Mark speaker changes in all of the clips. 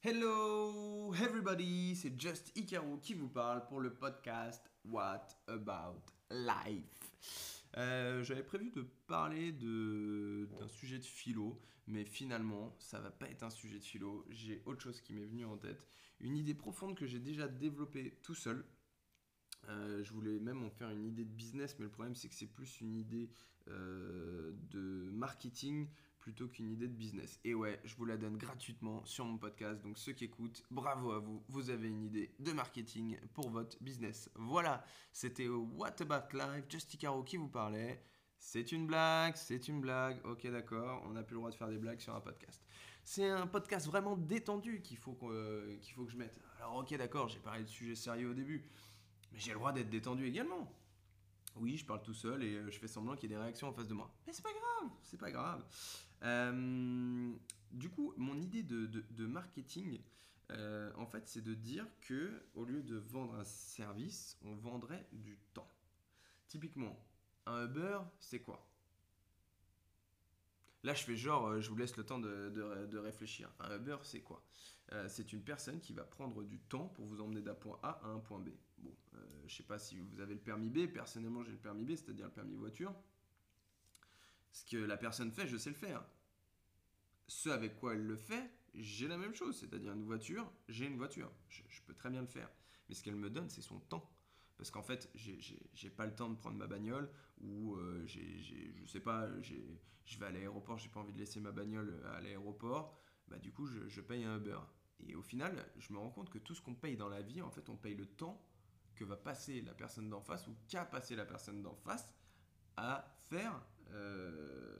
Speaker 1: Hello everybody, c'est Just Ikaru qui vous parle pour le podcast What About Life. Euh, J'avais prévu de parler d'un sujet de philo, mais finalement, ça va pas être un sujet de philo. J'ai autre chose qui m'est venu en tête. Une idée profonde que j'ai déjà développée tout seul. Euh, je voulais même en faire une idée de business, mais le problème c'est que c'est plus une idée euh, de marketing plutôt qu'une idée de business. Et ouais, je vous la donne gratuitement sur mon podcast, donc ceux qui écoutent, bravo à vous, vous avez une idée de marketing pour votre business. Voilà, c'était What About Life, Justy Caro qui vous parlait. C'est une blague, c'est une blague, ok d'accord, on n'a plus le droit de faire des blagues sur un podcast. C'est un podcast vraiment détendu qu'il faut, euh, qu'il faut que je mette. Alors ok d'accord, j'ai parlé de sujets sérieux au début, mais j'ai le droit d'être détendu également. Oui, je parle tout seul et euh, je fais semblant qu'il y ait des réactions en face de moi. Mais c'est pas grave, c'est pas grave. Euh, du coup, mon idée de, marketing, euh, en fait, c'est de dire que au lieu de vendre un service, on vendrait du temps. Typiquement, un Uber, c'est quoi? Là, je fais genre, euh, je vous laisse le temps de, réfléchir. Un Uber, c'est quoi? C'est une personne qui va prendre du temps pour vous emmener d'un point A à un point B. Bon, euh, je sais pas si vous avez le permis B. Personnellement, j'ai le permis B, c'est-à-dire le permis voiture. Ce que la personne fait, je sais le faire. Ce avec quoi elle le fait, j'ai la même chose. C'est-à-dire une voiture, j'ai une voiture. Je, peux très bien le faire. Mais ce qu'elle me donne, c'est son temps. Parce qu'en fait, j'ai- pas le temps de prendre ma bagnole ou euh, j'ai- je sais pas, je vais à l'aéroport, j'ai pas envie de laisser ma bagnole à l'aéroport. Bah, du coup, je, je paye un Uber. Et au final, je me rends compte que tout ce qu'on paye dans la vie, en fait, on paye le temps que va passer la personne d'en face ou qu'a passé la personne d'en face à faire, euh,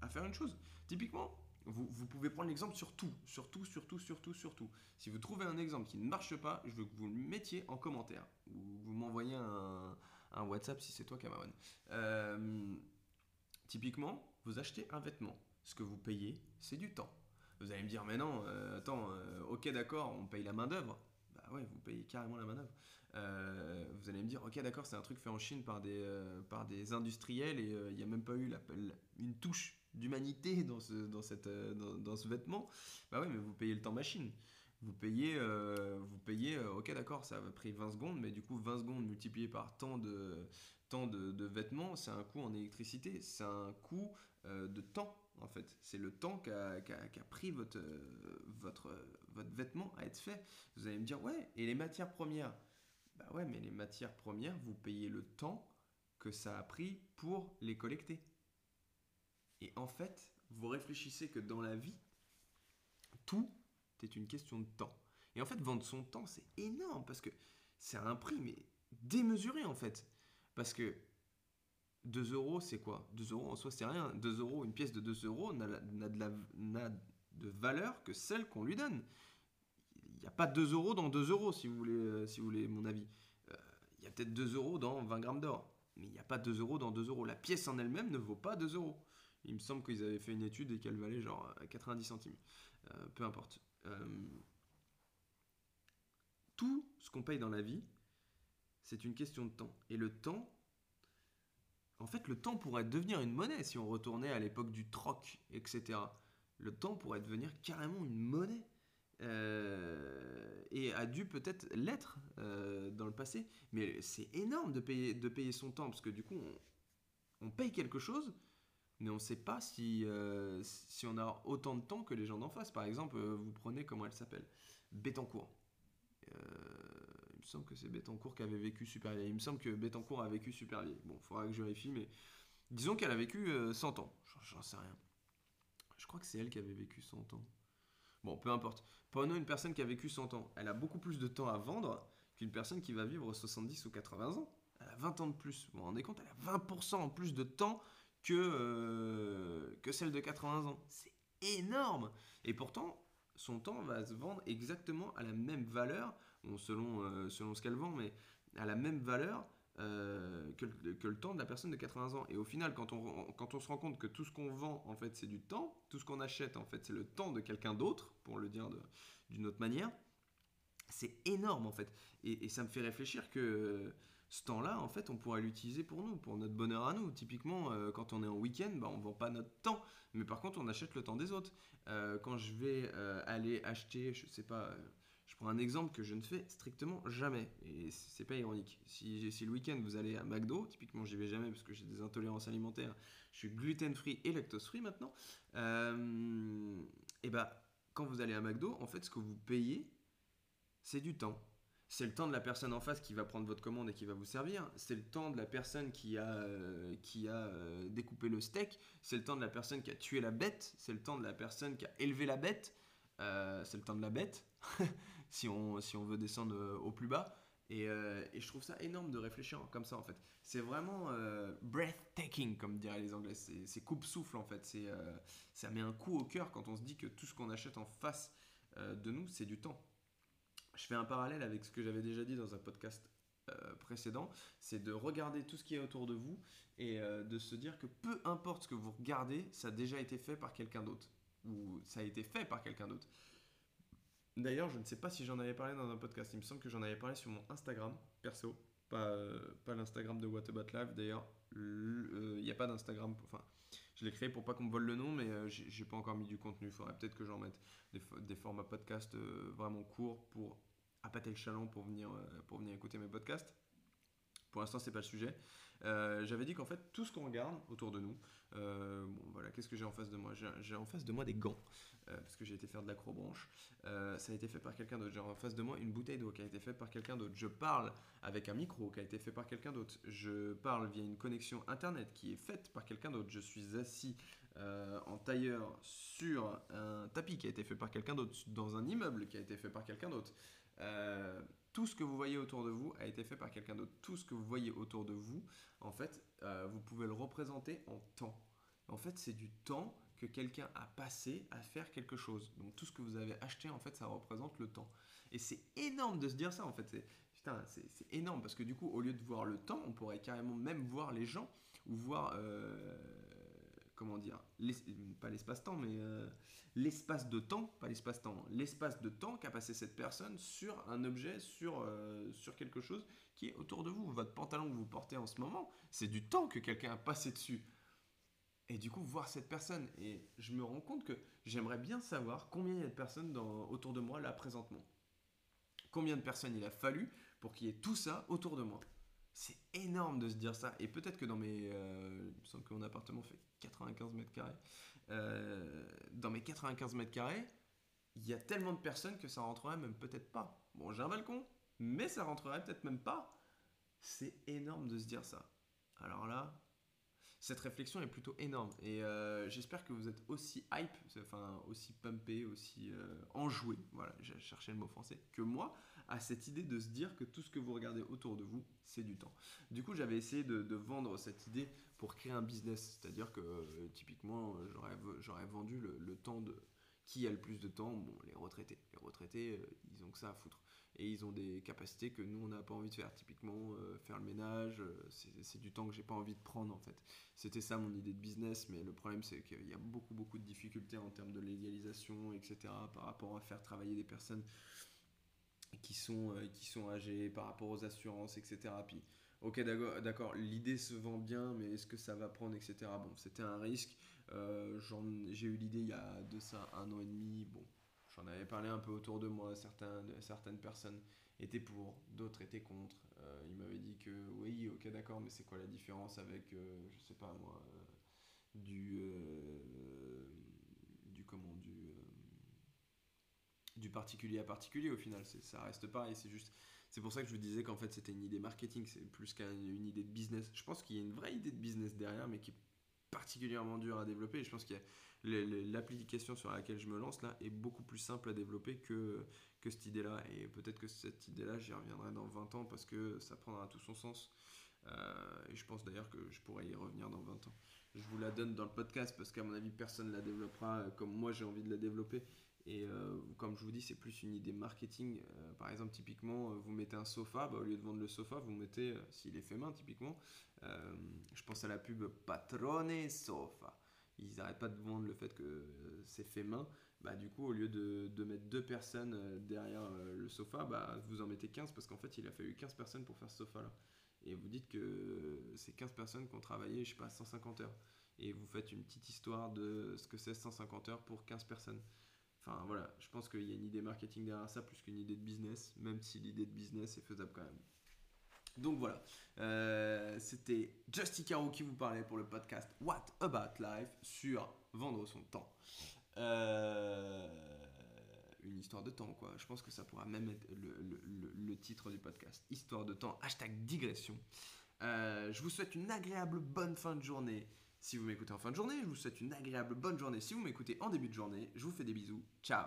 Speaker 1: à faire une chose. Typiquement, vous, pouvez prendre l'exemple sur tout, sur tout, sur tout, sur tout, sur tout. Si vous trouvez un exemple qui ne marche pas, je veux que vous le mettiez en commentaire. Ou vous m'envoyez un, WhatsApp si c'est toi, Cameron. Euh, typiquement, vous achetez un vêtement. Ce que vous payez, c'est du temps. Vous allez me dire, mais non, euh, attends, ok, d'accord, on paye la main-d'œuvre. Bah ouais, vous payez carrément la main-d'œuvre. Dire, ok, d'accord, c'est un truc fait en Chine par des, euh, par des industriels et euh, il n'y a même pas eu la- une touche d'humanité dans ce, dans, cette, euh, dans, ce vêtement. Bah ouais, mais vous payez le temps machine. Vous payez, vous payez ok, d'accord, ça a pris 20 secondes, mais du coup, 20 secondes multiplié par temps de, temps de, vêtements, c'est un coût en électricité, c'est un coût de temps, en fait. C'est le temps qu'a qu'a- qu'a pris votre, votre, votre vêtement à être fait. Vous allez me dire, ouais, et les matières premières Bah ouais, mais les matières premières, vous payez le temps que ça a pris pour les collecter. Et en fait, vous réfléchissez que dans la vie, tout est une question de temps. Et en fait, vendre son temps, c'est énorme parce que c'est un prix, mais démesuré en fait. Parce que 2 euros, c'est quoi? 2 euros en soi, c'est rien. 2 euros, une pièce de 2 euros n'a de valeur que celle qu'on lui donne. Il n'y a pas 2 euros dans 2 euros, si vous voulez, euh, si vous voulez mon avis. Euh, Il y a peut-être 2 euros dans 20 grammes d'or. Mais il n'y a pas 2 euros dans 2 euros. La pièce en elle-même ne vaut pas 2 euros. Il me semble qu'ils avaient fait une étude et qu'elle valait genre euh, 90 centimes. Euh, peu importe. Tout ce qu'on paye dans la vie, c'est une question de temps. Et le temps, en fait, le temps pourrait devenir une monnaie si on retournait à l'époque du troc, etc. Le temps pourrait devenir carrément une monnaie. Euh, et a dû peut-être l'être euh, dans le passé. Mais c'est énorme de payer, de payer son temps, parce que du coup, on, paye quelque chose, mais on ne sait pas si, euh, si on a autant de temps que les gens d'en face. Par exemple, vous prenez, comment elle s'appelle? Bettencourt. Euh, il me semble que c'est Bettencourt qui avait vécu super vieille. Il me semble que Bettencourt a vécu super. Bon, il faudra que je vérifie, mais disons qu'elle a vécu euh, 100 ans. J'en sais rien. Je crois que c'est elle qui avait vécu 100 ans. Bon, peu importe. Prenons une personne qui a vécu 100 ans. Elle a beaucoup plus de temps à vendre qu'une personne qui va vivre 70 ou 80 ans. Elle a 20 ans de plus. Vous vous rendez compte Elle a 20% en plus de temps que, euh, celle de 80 ans. C'est énorme Et pourtant, son temps va se vendre exactement à la même valeur, euh, selon ce qu'elle vend, mais à la même valeur euh, que, le- temps de la personne de 80 ans. Et au final, quand on, quand on se rend compte que tout ce qu'on vend, en fait, c'est du temps, tout ce qu'on achète, en fait, c'est le temps de quelqu'un d'autre, pour le dire d'une autre manière, c'est énorme, en fait. Et, ça me fait réfléchir que ce temps-là, en fait, on pourrait l'utiliser pour nous, pour notre bonheur à nous. Typiquement, euh, quand on est en week-end, bah, on ne vend pas notre temps, mais par contre, on achète le temps des autres. Euh, quand je vais euh, aller acheter, je sais pas, prends un exemple que je ne fais strictement jamais, et c'est pas ironique. Si, si le week-end vous allez à McDo, typiquement j'y vais jamais parce que j'ai des intolérances alimentaires, je suis gluten-free et lactose-free maintenant, et bah quand vous allez à McDo, en fait, ce que vous payez, c'est du temps. C'est le temps de la personne en face qui va prendre votre commande et qui va vous servir. C'est le temps de la personne qui a, euh, qui a euh, découpé le steak. C'est le temps de la personne qui a tué la bête. C'est le temps de la personne qui a élevé la bête. Euh, c'est le temps de la bête, si, on, si on veut descendre au plus bas. Et, et, je trouve ça énorme de réfléchir comme ça en fait. C'est vraiment breathtaking comme diraient les Anglais. C'est coupe-souffle en fait. C'est ça met un coup au cœur quand on se dit que tout ce qu'on achète en face de nous, c'est du temps je fais un parallèle avec ce que j'avais déjà dit dans un podcast euh, précédent, c'est de regarder tout ce qui est autour de vous et euh, de se dire que peu importe ce que vous regardez, ça a déjà été fait par quelqu'un d'autre ou ça a été fait par quelqu'un d'autre. D'ailleurs, je ne sais pas si j'en avais parlé dans un podcast. Il me semble que j'en avais parlé sur mon Instagram perso, pas, euh, l'Instagram de What About Live. D'ailleurs, il n'y a pas d'Instagram. Enfin, je l'ai créé pour pas qu'on me vole le nom, mais j'ai pas encore mis du contenu. Il faudrait peut-être que j'en mette des, des, formats podcast vraiment courts pour appâter le chaland euh, pour venir écouter mes podcasts. Pour l'instant, c'est pas le sujet. Euh, j'avais dit qu'en fait, tout ce qu'on regarde autour de nous, euh, voilà, qu'est-ce que j'ai en face de moi? J'ai en face de moi des gants, parce que j'ai été faire de l'acrobranche. ça a été fait par quelqu'un d'autre. J'ai en face de moi une bouteille d'eau qui a été faite par quelqu'un d'autre. Je parle avec un micro qui a été fait par quelqu'un d'autre. Je parle via une connexion internet qui est faite par quelqu'un d'autre. Je suis assis en tailleur sur un tapis qui a été fait par quelqu'un d'autre, dans un immeuble qui a été fait par quelqu'un d'autre. Euh, tout ce que vous voyez autour de vous a été fait par quelqu'un d'autre. Tout ce que vous voyez autour de vous, en fait, euh, vous pouvez le représenter en temps. En fait, c'est du temps que quelqu'un a passé à faire quelque chose. Donc tout ce que vous avez acheté, en fait, ça représente le temps. Et c'est énorme de se dire ça, en fait. C'est, énorme parce que du coup, au lieu de voir le temps, on pourrait carrément même voir les gens ou voir, euh, comment dire, pas l'espace-temps, mais l'espace de temps, pas l'espace-temps, l'espace de temps qu'a passé cette personne sur un objet, sur, euh, sur quelque chose qui est autour de vous. Votre pantalon que vous portez en ce moment, c'est du temps que quelqu'un a passé dessus. Et du coup, voir cette personne. Et je me rends compte que j'aimerais bien savoir combien il y a de personnes autour de moi là présentement. Combien de personnes il a fallu pour qu'il y ait tout ça autour de moi. C'est énorme de se dire ça. Et peut-être que dans mes. Euh, me semble que mon appartement fait 95 mètres carrés. Euh, dans mes 95 mètres carrés, il y a tellement de personnes que ça rentrerait même peut-être pas. Bon, j'ai un balcon, mais ça rentrerait peut-être même pas. C'est énorme de se dire ça. Alors là, cette réflexion est plutôt énorme. Et euh, j'espère que vous êtes aussi hype, enfin aussi pumpé, aussi euh, enjoué, voilà, j'ai cherché le mot français, que moi, à cette idée de se dire que tout ce que vous regardez autour de vous, c'est du temps. Du coup, j'avais essayé de, vendre cette idée pour créer un business. C'est-à-dire que euh, typiquement, j'aurais vendu le, temps de qui a le plus de temps? Bon, les retraités. Les retraités, ils ont que ça à foutre. Et ils ont des capacités que nous, on n'a pas envie de faire. Typiquement, euh, faire le ménage, c'est du temps que j'ai pas envie de prendre en fait. C'était ça mon idée de business, mais le problème c'est qu'il y a beaucoup, beaucoup de difficultés en termes de légalisation, etc. par rapport à faire travailler des personnes qui sont, qui sont âgées, par rapport aux assurances, etc. Puis ok d'accord, l'idée se vend bien, mais est-ce que ça va prendre, etc. Bon, c'était un risque. Euh, j'ai eu l'idée il y a de ça un an et demi. Bon, j'en avais parlé un peu autour de moi. Certaines, personnes étaient pour, d'autres étaient contre. Euh, ils m'avaient dit que oui, ok d'accord, mais c'est quoi la différence avec, euh, je sais pas moi, du, du comment, du du particulier à particulier au final, ça reste pareil, c'est juste c'est pour ça que je vous disais qu'en fait c'était une idée marketing, c'est plus qu'une idée de business. Je pense qu'il y a une vraie idée de business derrière, mais qui particulièrement dure à développer. Et je pense que l'application sur laquelle je me lance là est beaucoup plus simple à développer que, que cette idée-là. Et peut-être que cette idée-là, j'y reviendrai dans 20 ans parce que ça prendra tout son sens. Euh, et je pense d'ailleurs que je pourrais y revenir dans 20 ans. Je vous la donne dans le podcast parce qu'à mon avis, personne ne la développera comme moi j'ai envie de la développer. Et euh, comme je vous dis, c'est plus une idée marketing. Euh, par exemple, typiquement, euh, vous mettez un sofa, bah, au lieu de vendre le sofa, vous mettez, s'il est fait main, typiquement, je pense à la pub Patrone Sofa. Ils n'arrêtent pas de vendre le fait que c'est fait main. bah, du coup, au lieu de, mettre deux personnes derrière le sofa, bah, vous en mettez 15 parce qu'en fait, il a fallu 15 personnes pour faire ce sofa-là. Et vous dites que c'est 15 personnes qui ont travaillé, je sais pas, 150 heures. Et vous faites une petite histoire de ce que c'est 150 heures pour 15 personnes. Enfin voilà, je pense qu'il y a une idée marketing derrière ça plus qu'une idée de business, même si l'idée de business est faisable quand même. Donc voilà, euh, c'était Justy Caro qui vous parlait pour le podcast What About Life sur vendre son temps. Euh, une histoire de temps, quoi. Je pense que ça pourra même être le, titre du podcast. Histoire de temps, hashtag digression. Euh, je vous souhaite une agréable bonne fin de journée si vous m'écoutez en fin de journée. Je vous souhaite une agréable bonne journée si vous m'écoutez en début de journée. Je vous fais des bisous. Ciao